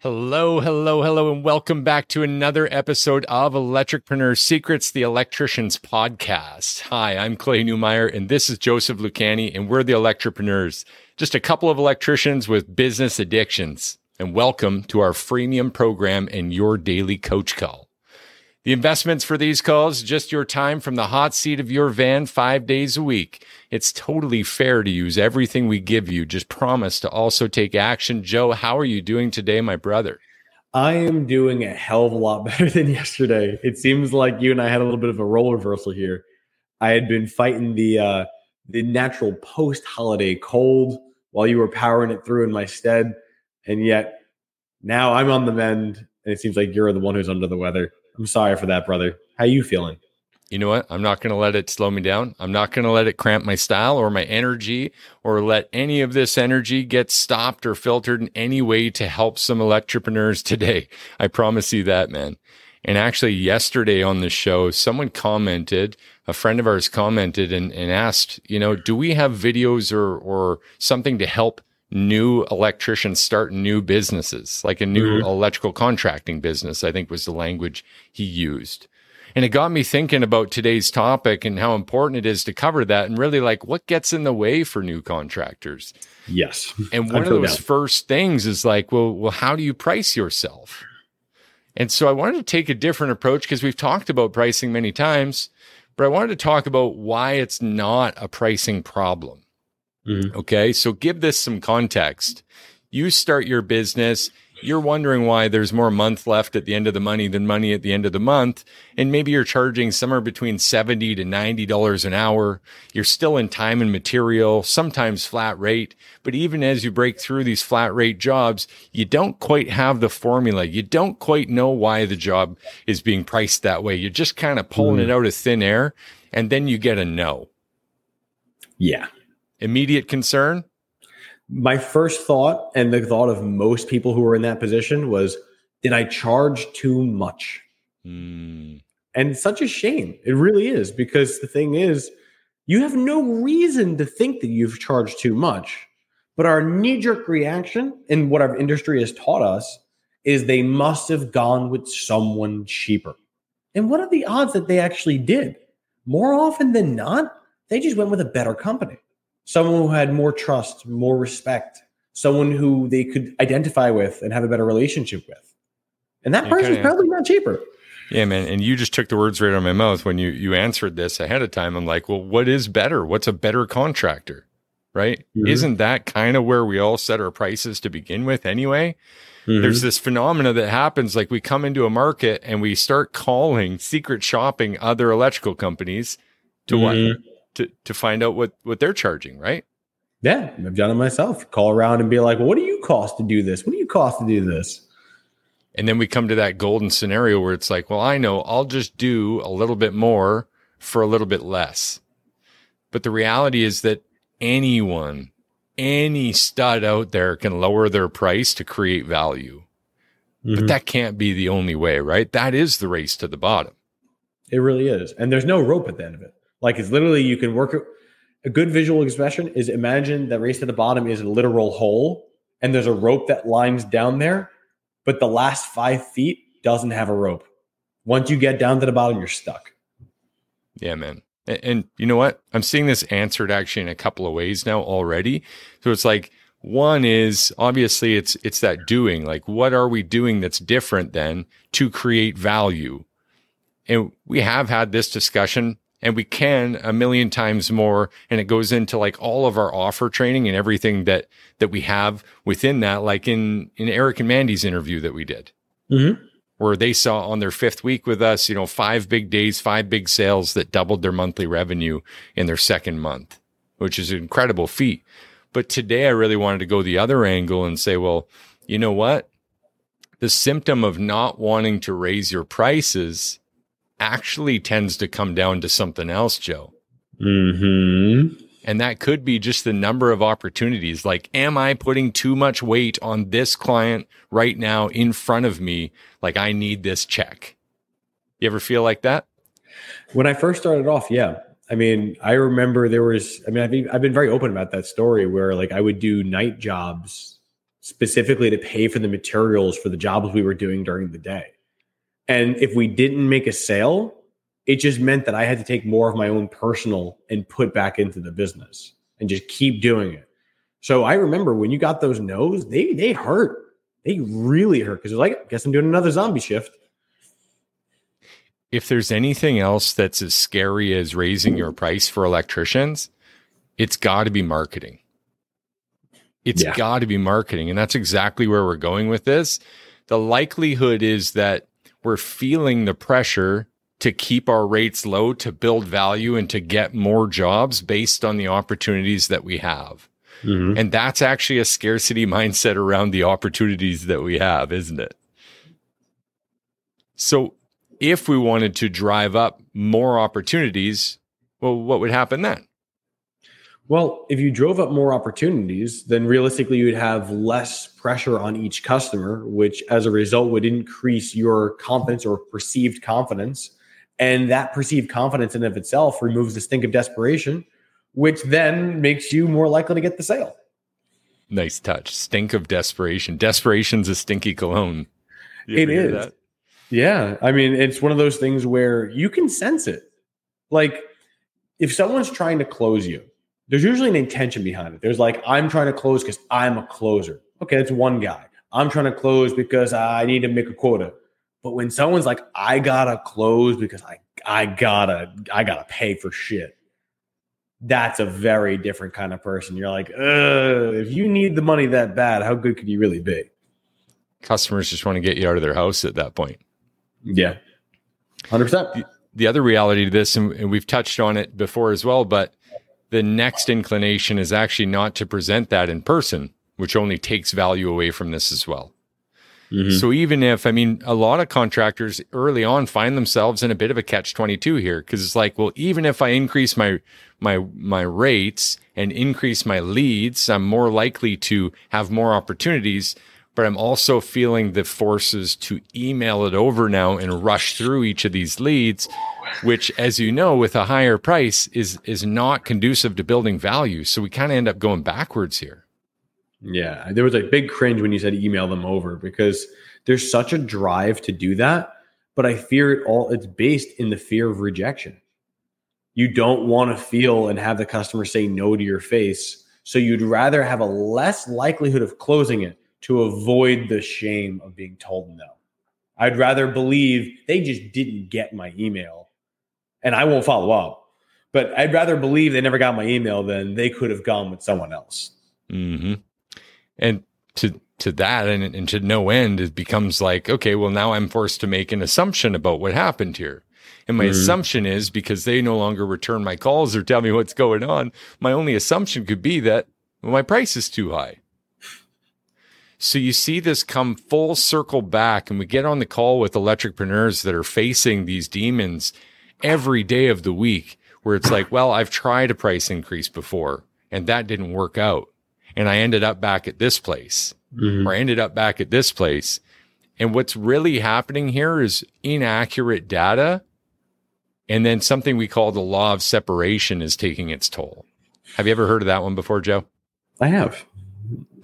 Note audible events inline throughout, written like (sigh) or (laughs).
Hello, hello, hello, and welcome back to another episode of Electricpreneur Secrets, the Electricians Podcast. Hi, I'm Clay Newmeyer, and this is Joseph Lucani, and we're the Electricpreneurs, just a couple of electricians with business addictions. And welcome to our freemium program and your daily coach call. The investments for these calls, just your time from the hot seat of your van five days a week. It's totally fair to use everything we give you. Just promise to also take action. Joe, how are you doing today, my brother? I am doing a hell of a lot (laughs) better than yesterday. It seems like you and I had a little bit of a role reversal here. I had been fighting the uh, the natural post holiday cold while you were powering it through in my stead, and yet now I'm on the mend, and it seems like you're the one who's under the weather. I'm sorry for that, brother. How you feeling? You know what? I'm not going to let it slow me down. I'm not going to let it cramp my style or my energy or let any of this energy get stopped or filtered in any way to help some electricpreneurs today. (laughs) I promise you that, man. And actually, yesterday on the show, someone commented, a friend of ours commented and, and asked, you know, do we have videos or, or something to help new electricians start new businesses, like a new mm-hmm. electrical contracting business, I think was the language he used. And it got me thinking about today's topic and how important it is to cover that and really like what gets in the way for new contractors. Yes. And one of those first things is like, well, well, how do you price yourself? And so I wanted to take a different approach because we've talked about pricing many times, but I wanted to talk about why it's not a pricing problem. Mm-hmm. Okay. So give this some context. You start your business. You're wondering why there's more month left at the end of the money than money at the end of the month. And maybe you're charging somewhere between 70 to $90 an hour. You're still in time and material, sometimes flat rate. But even as you break through these flat rate jobs, you don't quite have the formula. You don't quite know why the job is being priced that way. You're just kind of pulling mm-hmm. it out of thin air and then you get a no. Yeah immediate concern? My first thought, and the thought of most people who were in that position, was did I charge too much? Mm. And such a shame. It really is because the thing is, you have no reason to think that you've charged too much. But our knee jerk reaction and what our industry has taught us is they must have gone with someone cheaper. And what are the odds that they actually did? More often than not, they just went with a better company someone who had more trust, more respect, someone who they could identify with and have a better relationship with. And that person is probably not cheaper. Yeah, man. And you just took the words right out of my mouth when you you answered this ahead of time. I'm like, well, what is better? What's a better contractor? Right? Mm-hmm. Isn't that kind of where we all set our prices to begin with anyway? Mm-hmm. There's this phenomena that happens like we come into a market and we start calling secret shopping other electrical companies to mm-hmm. what? To to find out what what they're charging, right? Yeah, I've done it myself. Call around and be like, well, "What do you cost to do this? What do you cost to do this?" And then we come to that golden scenario where it's like, "Well, I know. I'll just do a little bit more for a little bit less." But the reality is that anyone, any stud out there can lower their price to create value. Mm-hmm. But that can't be the only way, right? That is the race to the bottom. It really is. And there's no rope at the end of it. Like it's literally you can work a good visual expression is imagine that race to the bottom is a literal hole and there's a rope that lines down there, but the last five feet doesn't have a rope. Once you get down to the bottom, you're stuck. Yeah, man. And, and you know what? I'm seeing this answered actually in a couple of ways now already. So it's like one is obviously it's it's that doing. Like what are we doing that's different then to create value? And we have had this discussion and we can a million times more. And it goes into like all of our offer training and everything that that we have within that like in in eric and mandy's interview that we did. Mm-hmm. where they saw on their fifth week with us you know five big days five big sales that doubled their monthly revenue in their second month which is an incredible feat. But today i really wanted to go the other angle and say well you know what? The symptom of not wanting to raise your prices actually tends to come down to something else, Joe. Mm-hmm. And that could be just the number of opportunities. Like, am I putting too much weight on this client right now in front of me? Like, I need this check. You ever feel like that? When I first started off, yeah. I mean, I remember there was, I mean, I've been, I've been very open about that story where like I would do night jobs specifically to pay for the materials for the jobs we were doing during the day. And if we didn't make a sale, it just meant that I had to take more of my own personal and put back into the business and just keep doing it. So I remember when you got those no's, they they hurt. They really hurt because it's like, I guess I'm doing another zombie shift. If there's anything else that's as scary as raising your price for electricians, it's got to be marketing. It's yeah. got to be marketing. And that's exactly where we're going with this. The likelihood is that we're feeling the pressure to keep our rates low, to build value, and to get more jobs based on the opportunities that we have. Mm-hmm. And that's actually a scarcity mindset around the opportunities that we have, isn't it? So, if we wanted to drive up more opportunities, well, what would happen then? Well, if you drove up more opportunities, then realistically you would have less pressure on each customer, which as a result would increase your confidence or perceived confidence. And that perceived confidence in of itself removes the stink of desperation, which then makes you more likely to get the sale. Nice touch. Stink of desperation. Desperation's a stinky cologne. It is. That? Yeah. I mean, it's one of those things where you can sense it. Like if someone's trying to close you, there's usually an intention behind it. There's like, I'm trying to close because I'm a closer. Okay, that's one guy. I'm trying to close because I need to make a quota. But when someone's like, I gotta close because I I gotta I gotta pay for shit, that's a very different kind of person. You're like, if you need the money that bad, how good could you really be? Customers just want to get you out of their house at that point. Yeah, hundred percent. The other reality to this, and we've touched on it before as well, but the next inclination is actually not to present that in person, which only takes value away from this as well. Mm-hmm. So even if, I mean, a lot of contractors early on find themselves in a bit of a catch 22 here because it's like, well, even if I increase my, my, my rates and increase my leads, I'm more likely to have more opportunities but I'm also feeling the forces to email it over now and rush through each of these leads, which, as you know, with a higher price is is not conducive to building value. So we kind of end up going backwards here. Yeah, there was a big cringe when you said email them over because there's such a drive to do that, but I fear it all. It's based in the fear of rejection. You don't want to feel and have the customer say no to your face, so you'd rather have a less likelihood of closing it to avoid the shame of being told no. I'd rather believe they just didn't get my email and I won't follow up. But I'd rather believe they never got my email than they could have gone with someone else. Mm-hmm. And to to that and, and to no end, it becomes like, okay, well, now I'm forced to make an assumption about what happened here. And my mm-hmm. assumption is because they no longer return my calls or tell me what's going on, my only assumption could be that well, my price is too high. So you see this come full circle back, and we get on the call with electricpreneurs that are facing these demons every day of the week, where it's like, well, I've tried a price increase before, and that didn't work out. And I ended up back at this place, mm-hmm. or I ended up back at this place. And what's really happening here is inaccurate data. And then something we call the law of separation is taking its toll. Have you ever heard of that one before, Joe? I have.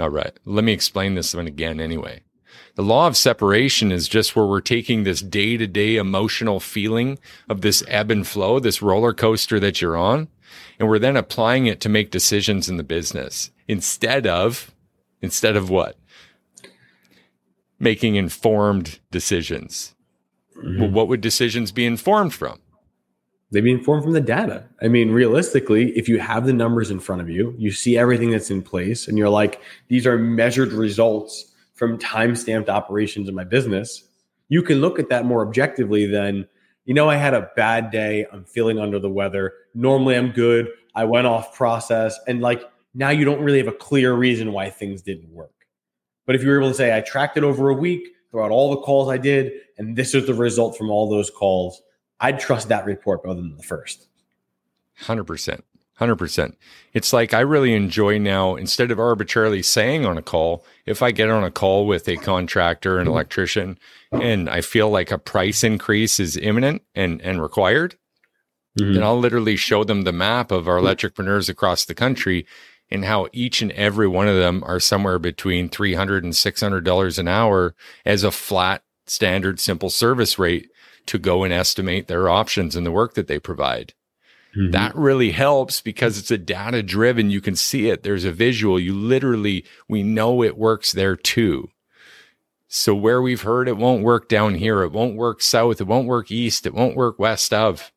All right. Let me explain this one again anyway. The law of separation is just where we're taking this day to day emotional feeling of this ebb and flow, this roller coaster that you're on, and we're then applying it to make decisions in the business instead of, instead of what? Making informed decisions. Mm-hmm. Well, what would decisions be informed from? They'd be informed from the data. I mean, realistically, if you have the numbers in front of you, you see everything that's in place, and you're like, these are measured results from time stamped operations in my business, you can look at that more objectively than, you know, I had a bad day. I'm feeling under the weather. Normally I'm good. I went off process. And like now you don't really have a clear reason why things didn't work. But if you were able to say, I tracked it over a week throughout all the calls I did, and this is the result from all those calls I'd trust that report rather than the first. 100%. 100%. It's like I really enjoy now, instead of arbitrarily saying on a call, if I get on a call with a contractor, an electrician, and I feel like a price increase is imminent and, and required, mm-hmm. then I'll literally show them the map of our electricpreneurs across the country and how each and every one of them are somewhere between 300 and 600 dollars an hour as a flat standard simple service rate to go and estimate their options and the work that they provide mm-hmm. that really helps because it's a data driven you can see it there's a visual you literally we know it works there too so where we've heard it won't work down here it won't work south it won't work east it won't work west of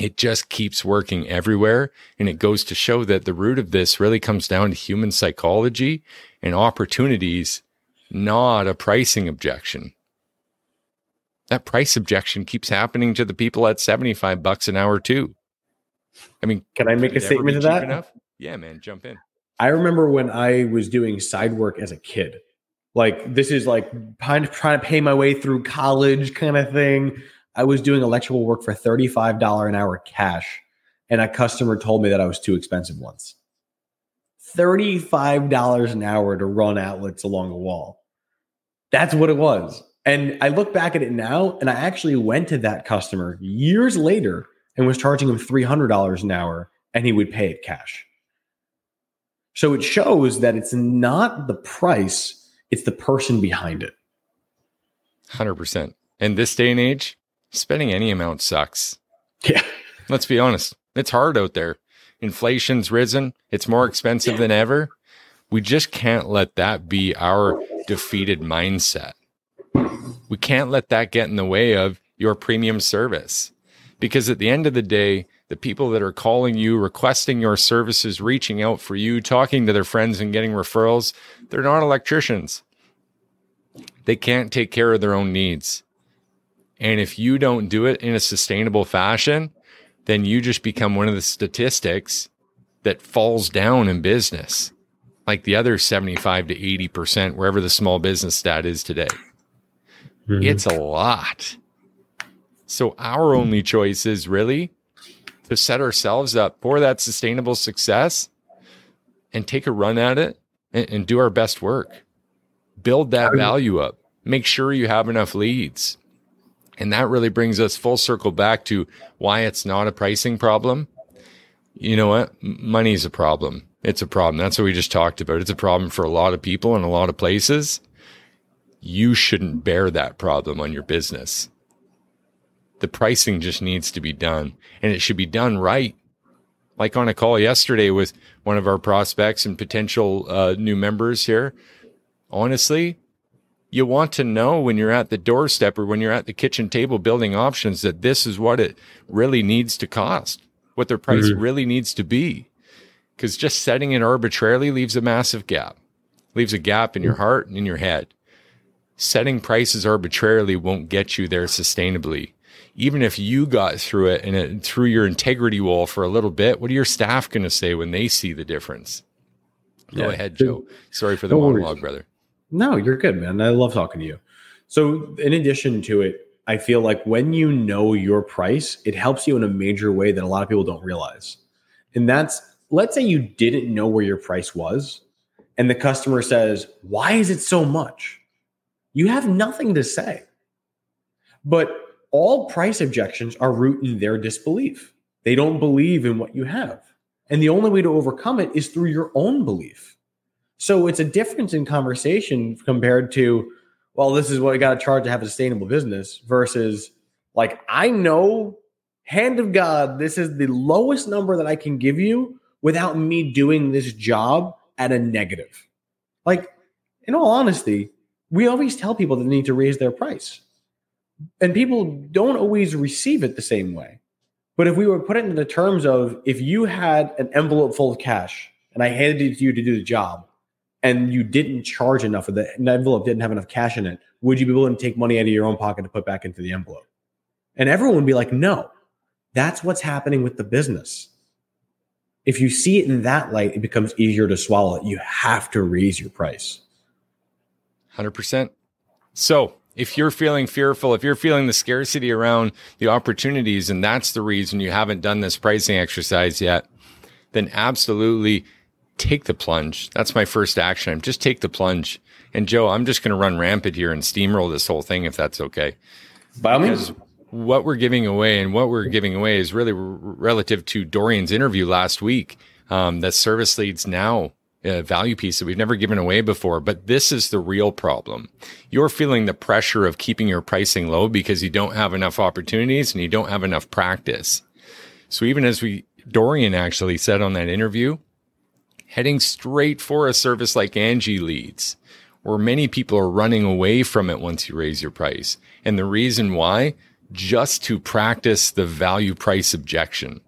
it just keeps working everywhere. And it goes to show that the root of this really comes down to human psychology and opportunities, not a pricing objection. That price objection keeps happening to the people at 75 bucks an hour too. I mean, can I make a statement to that? Enough? Yeah, man, jump in. I remember when I was doing side work as a kid. Like this is like trying to pay my way through college kind of thing. I was doing electrical work for $35 an hour cash, and a customer told me that I was too expensive once. $35 an hour to run outlets along a wall. That's what it was. And I look back at it now, and I actually went to that customer years later and was charging him $300 an hour, and he would pay it cash. So it shows that it's not the price, it's the person behind it. 100%. In this day and age, spending any amount sucks. Yeah. (laughs) Let's be honest. It's hard out there. Inflation's risen. It's more expensive than ever. We just can't let that be our defeated mindset. We can't let that get in the way of your premium service. Because at the end of the day, the people that are calling you, requesting your services, reaching out for you, talking to their friends and getting referrals, they're not electricians. They can't take care of their own needs. And if you don't do it in a sustainable fashion, then you just become one of the statistics that falls down in business, like the other 75 to 80%, wherever the small business stat is today. Mm-hmm. It's a lot. So our only choice is really to set ourselves up for that sustainable success and take a run at it and, and do our best work. Build that value up. Make sure you have enough leads. And that really brings us full circle back to why it's not a pricing problem. You know what? Money is a problem. It's a problem. That's what we just talked about. It's a problem for a lot of people in a lot of places. You shouldn't bear that problem on your business. The pricing just needs to be done and it should be done right. Like on a call yesterday with one of our prospects and potential uh, new members here. Honestly, you want to know when you're at the doorstep or when you're at the kitchen table building options that this is what it really needs to cost, what their price mm-hmm. really needs to be. Because just setting it arbitrarily leaves a massive gap, leaves a gap in your mm-hmm. heart and in your head. Setting prices arbitrarily won't get you there sustainably. Even if you got through it and it, through your integrity wall for a little bit, what are your staff going to say when they see the difference? Go yeah. ahead, Joe. Sorry for the no monologue, worries. brother. No, you're good, man. I love talking to you. So, in addition to it, I feel like when you know your price, it helps you in a major way that a lot of people don't realize. And that's let's say you didn't know where your price was, and the customer says, Why is it so much? You have nothing to say. But all price objections are rooted in their disbelief. They don't believe in what you have. And the only way to overcome it is through your own belief. So it's a difference in conversation compared to, well, this is what I got to charge to have a sustainable business versus like, I know, hand of God, this is the lowest number that I can give you without me doing this job at a negative. Like, in all honesty, we always tell people that they need to raise their price. And people don't always receive it the same way. But if we were put it into the terms of if you had an envelope full of cash and I handed it to you to do the job, and you didn't charge enough the, the envelope didn't have enough cash in it, would you be willing to take money out of your own pocket to put back into the envelope? And everyone would be like, no, that's what's happening with the business. If you see it in that light, it becomes easier to swallow. You have to raise your price. 100%. So, if you're feeling fearful, if you're feeling the scarcity around the opportunities, and that's the reason you haven't done this pricing exercise yet, then absolutely take the plunge. That's my first action. Just take the plunge. And Joe, I'm just going to run rampant here and steamroll this whole thing if that's okay. By all means. What we're giving away and what we're giving away is really r- relative to Dorian's interview last week. um, that service leads now a value piece that we've never given away before, but this is the real problem. You're feeling the pressure of keeping your pricing low because you don't have enough opportunities and you don't have enough practice. So even as we, Dorian actually said on that interview, heading straight for a service like Angi leads, where many people are running away from it once you raise your price. And the reason why, just to practice the value price objection.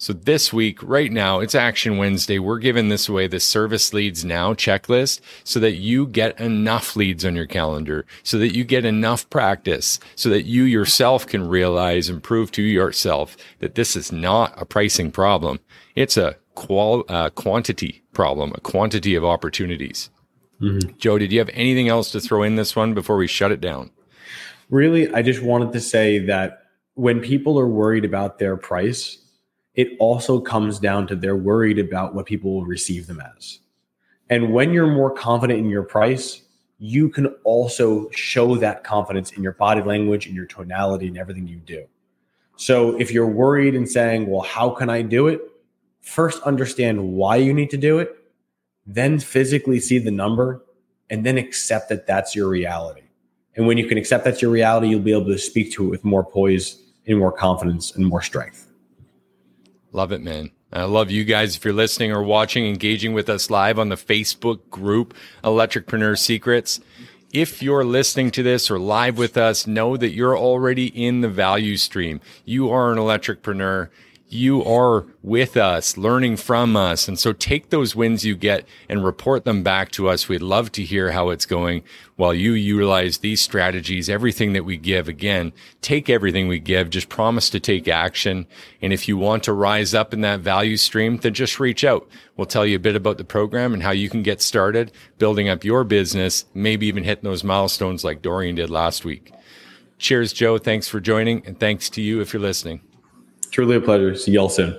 So this week, right now, it's Action Wednesday. We're giving this away, the service leads now checklist so that you get enough leads on your calendar, so that you get enough practice, so that you yourself can realize and prove to yourself that this is not a pricing problem. It's a qual, uh, quantity problem, a quantity of opportunities. Mm-hmm. Joe, did you have anything else to throw in this one before we shut it down? Really, I just wanted to say that when people are worried about their price, it also comes down to they're worried about what people will receive them as. And when you're more confident in your price, you can also show that confidence in your body language, in your tonality, and everything you do. So if you're worried and saying, well, how can I do it? First, understand why you need to do it, then physically see the number, and then accept that that's your reality. And when you can accept that's your reality, you'll be able to speak to it with more poise and more confidence and more strength. Love it, man. I love you guys. If you're listening or watching, engaging with us live on the Facebook group, Electricpreneur Secrets. If you're listening to this or live with us, know that you're already in the value stream. You are an electricpreneur you are with us, learning from us. And so take those wins you get and report them back to us. We'd love to hear how it's going while you utilize these strategies, everything that we give. Again, take everything we give, just promise to take action. And if you want to rise up in that value stream, then just reach out. We'll tell you a bit about the program and how you can get started building up your business, maybe even hitting those milestones like Dorian did last week. Cheers, Joe. Thanks for joining. And thanks to you if you're listening. Truly a pleasure. See y'all soon.